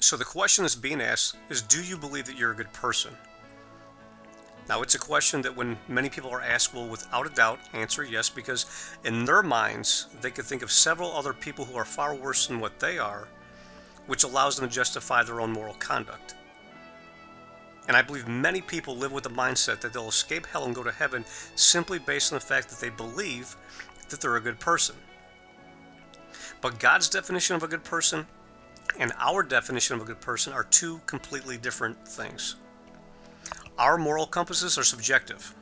So the question that's being asked is Do you believe that you're a good person? Now, it's a question that when many people are asked, will without a doubt answer yes, because in their minds, they could think of several other people who are far worse than what they are, which allows them to justify their own moral conduct. And I believe many people live with the mindset that they'll escape hell and go to heaven simply based on the fact that they believe that they're a good person. But God's definition of a good person and our definition of a good person are two completely different things. Our moral compasses are subjective.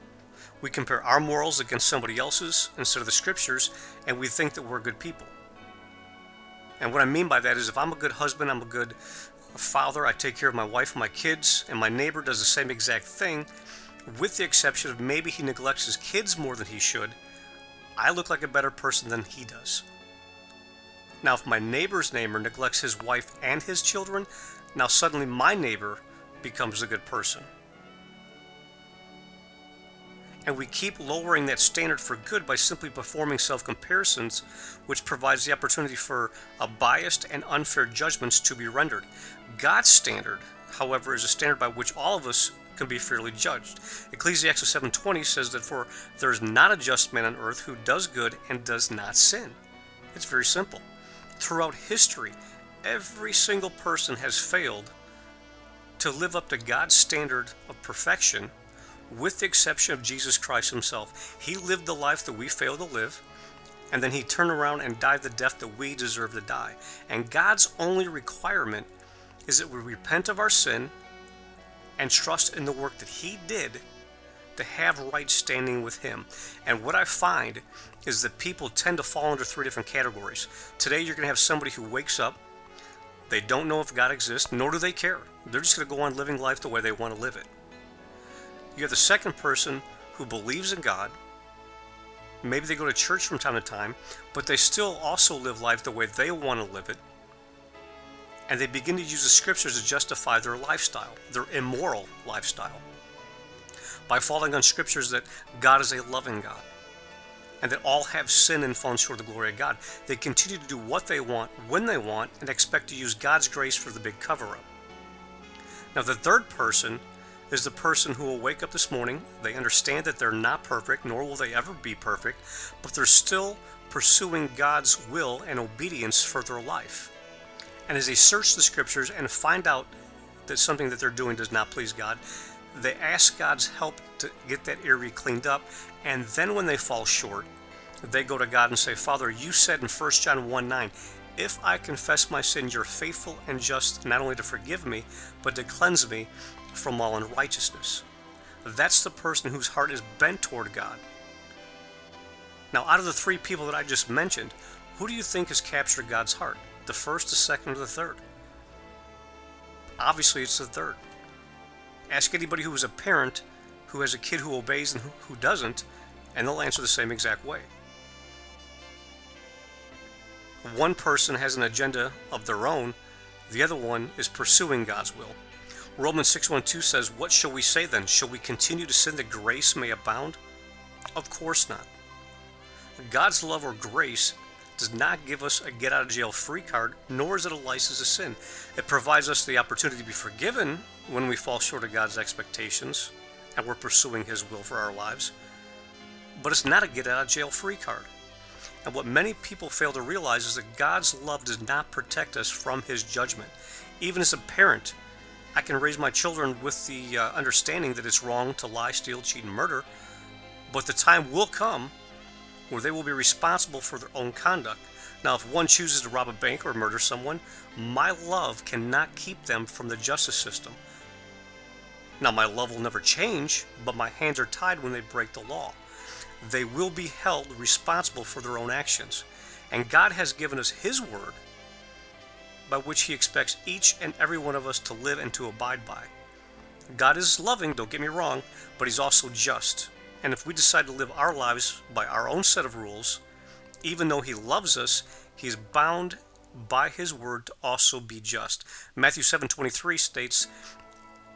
We compare our morals against somebody else's instead of the scriptures, and we think that we're good people. And what I mean by that is if I'm a good husband, I'm a good father, I take care of my wife and my kids, and my neighbor does the same exact thing, with the exception of maybe he neglects his kids more than he should, I look like a better person than he does. Now, if my neighbor's neighbor neglects his wife and his children, now suddenly my neighbor becomes a good person and we keep lowering that standard for good by simply performing self comparisons, which provides the opportunity for a biased and unfair judgments to be rendered. God's standard, however, is a standard by which all of us can be fairly judged. Ecclesiastes 7:20 says that for there is not a just man on earth who does good and does not sin. It's very simple. Throughout history, every single person has failed to live up to God's standard of perfection with the exception of Jesus Christ himself. He lived the life that we fail to live, and then he turned around and died the death that we deserve to die. And God's only requirement is that we repent of our sin and trust in the work that he did to have right standing with him. And what I find is that people tend to fall into three different categories. Today, you're going to have somebody who wakes up, they don't know if God exists, nor do they care. They're just going to go on living life the way they want to live it. You have the second person who believes in God. Maybe they go to church from time to time, but they still also live life the way they want to live it. And they begin to use the scriptures to justify their lifestyle, their immoral lifestyle, by falling on scriptures that God is a loving God and that all have sinned and fallen short of the glory of God. They continue to do what they want, when they want, and expect to use God's grace for the big cover up. Now, the third person is the person who will wake up this morning. They understand that they're not perfect, nor will they ever be perfect, but they're still pursuing God's will and obedience for their life. And as they search the scriptures and find out that something that they're doing does not please God, they ask God's help to get that area cleaned up. And then when they fall short, they go to God and say, Father, you said in 1 John 1 9, if I confess my sin, you're faithful and just not only to forgive me, but to cleanse me from all unrighteousness. That's the person whose heart is bent toward God. Now, out of the three people that I just mentioned, who do you think has captured God's heart? The first, the second, or the third? Obviously, it's the third. Ask anybody who is a parent who has a kid who obeys and who doesn't, and they'll answer the same exact way. One person has an agenda of their own, the other one is pursuing God's will. Romans 6:12 says, "What shall we say then? Shall we continue to sin that grace may abound?" Of course not. God's love or grace does not give us a get out of jail free card, nor is it a license to sin. It provides us the opportunity to be forgiven when we fall short of God's expectations and we're pursuing His will for our lives. But it's not a get out of jail free card. And what many people fail to realize is that God's love does not protect us from His judgment. Even as a parent, I can raise my children with the uh, understanding that it's wrong to lie, steal, cheat, and murder, but the time will come where they will be responsible for their own conduct. Now, if one chooses to rob a bank or murder someone, my love cannot keep them from the justice system. Now, my love will never change, but my hands are tied when they break the law. They will be held responsible for their own actions. And God has given us His word by which He expects each and every one of us to live and to abide by. God is loving, don't get me wrong, but He's also just. And if we decide to live our lives by our own set of rules, even though He loves us, He is bound by His word to also be just. Matthew 7:23 states,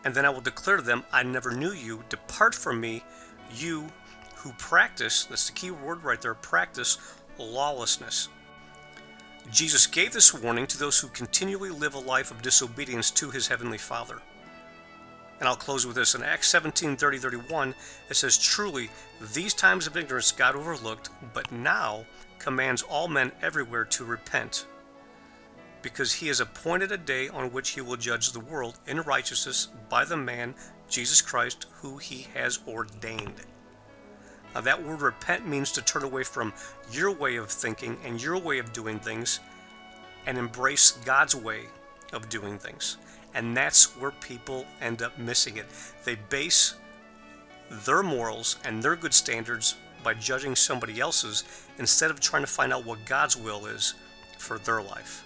"And then I will declare to them, I never knew you. Depart from me, you who practice." That's the key word right there. Practice lawlessness. Jesus gave this warning to those who continually live a life of disobedience to his heavenly Father. And I'll close with this. In Acts 17 30 31, it says, Truly, these times of ignorance God overlooked, but now commands all men everywhere to repent, because he has appointed a day on which he will judge the world in righteousness by the man, Jesus Christ, who he has ordained. Now, that word repent means to turn away from your way of thinking and your way of doing things and embrace God's way of doing things. And that's where people end up missing it. They base their morals and their good standards by judging somebody else's instead of trying to find out what God's will is for their life.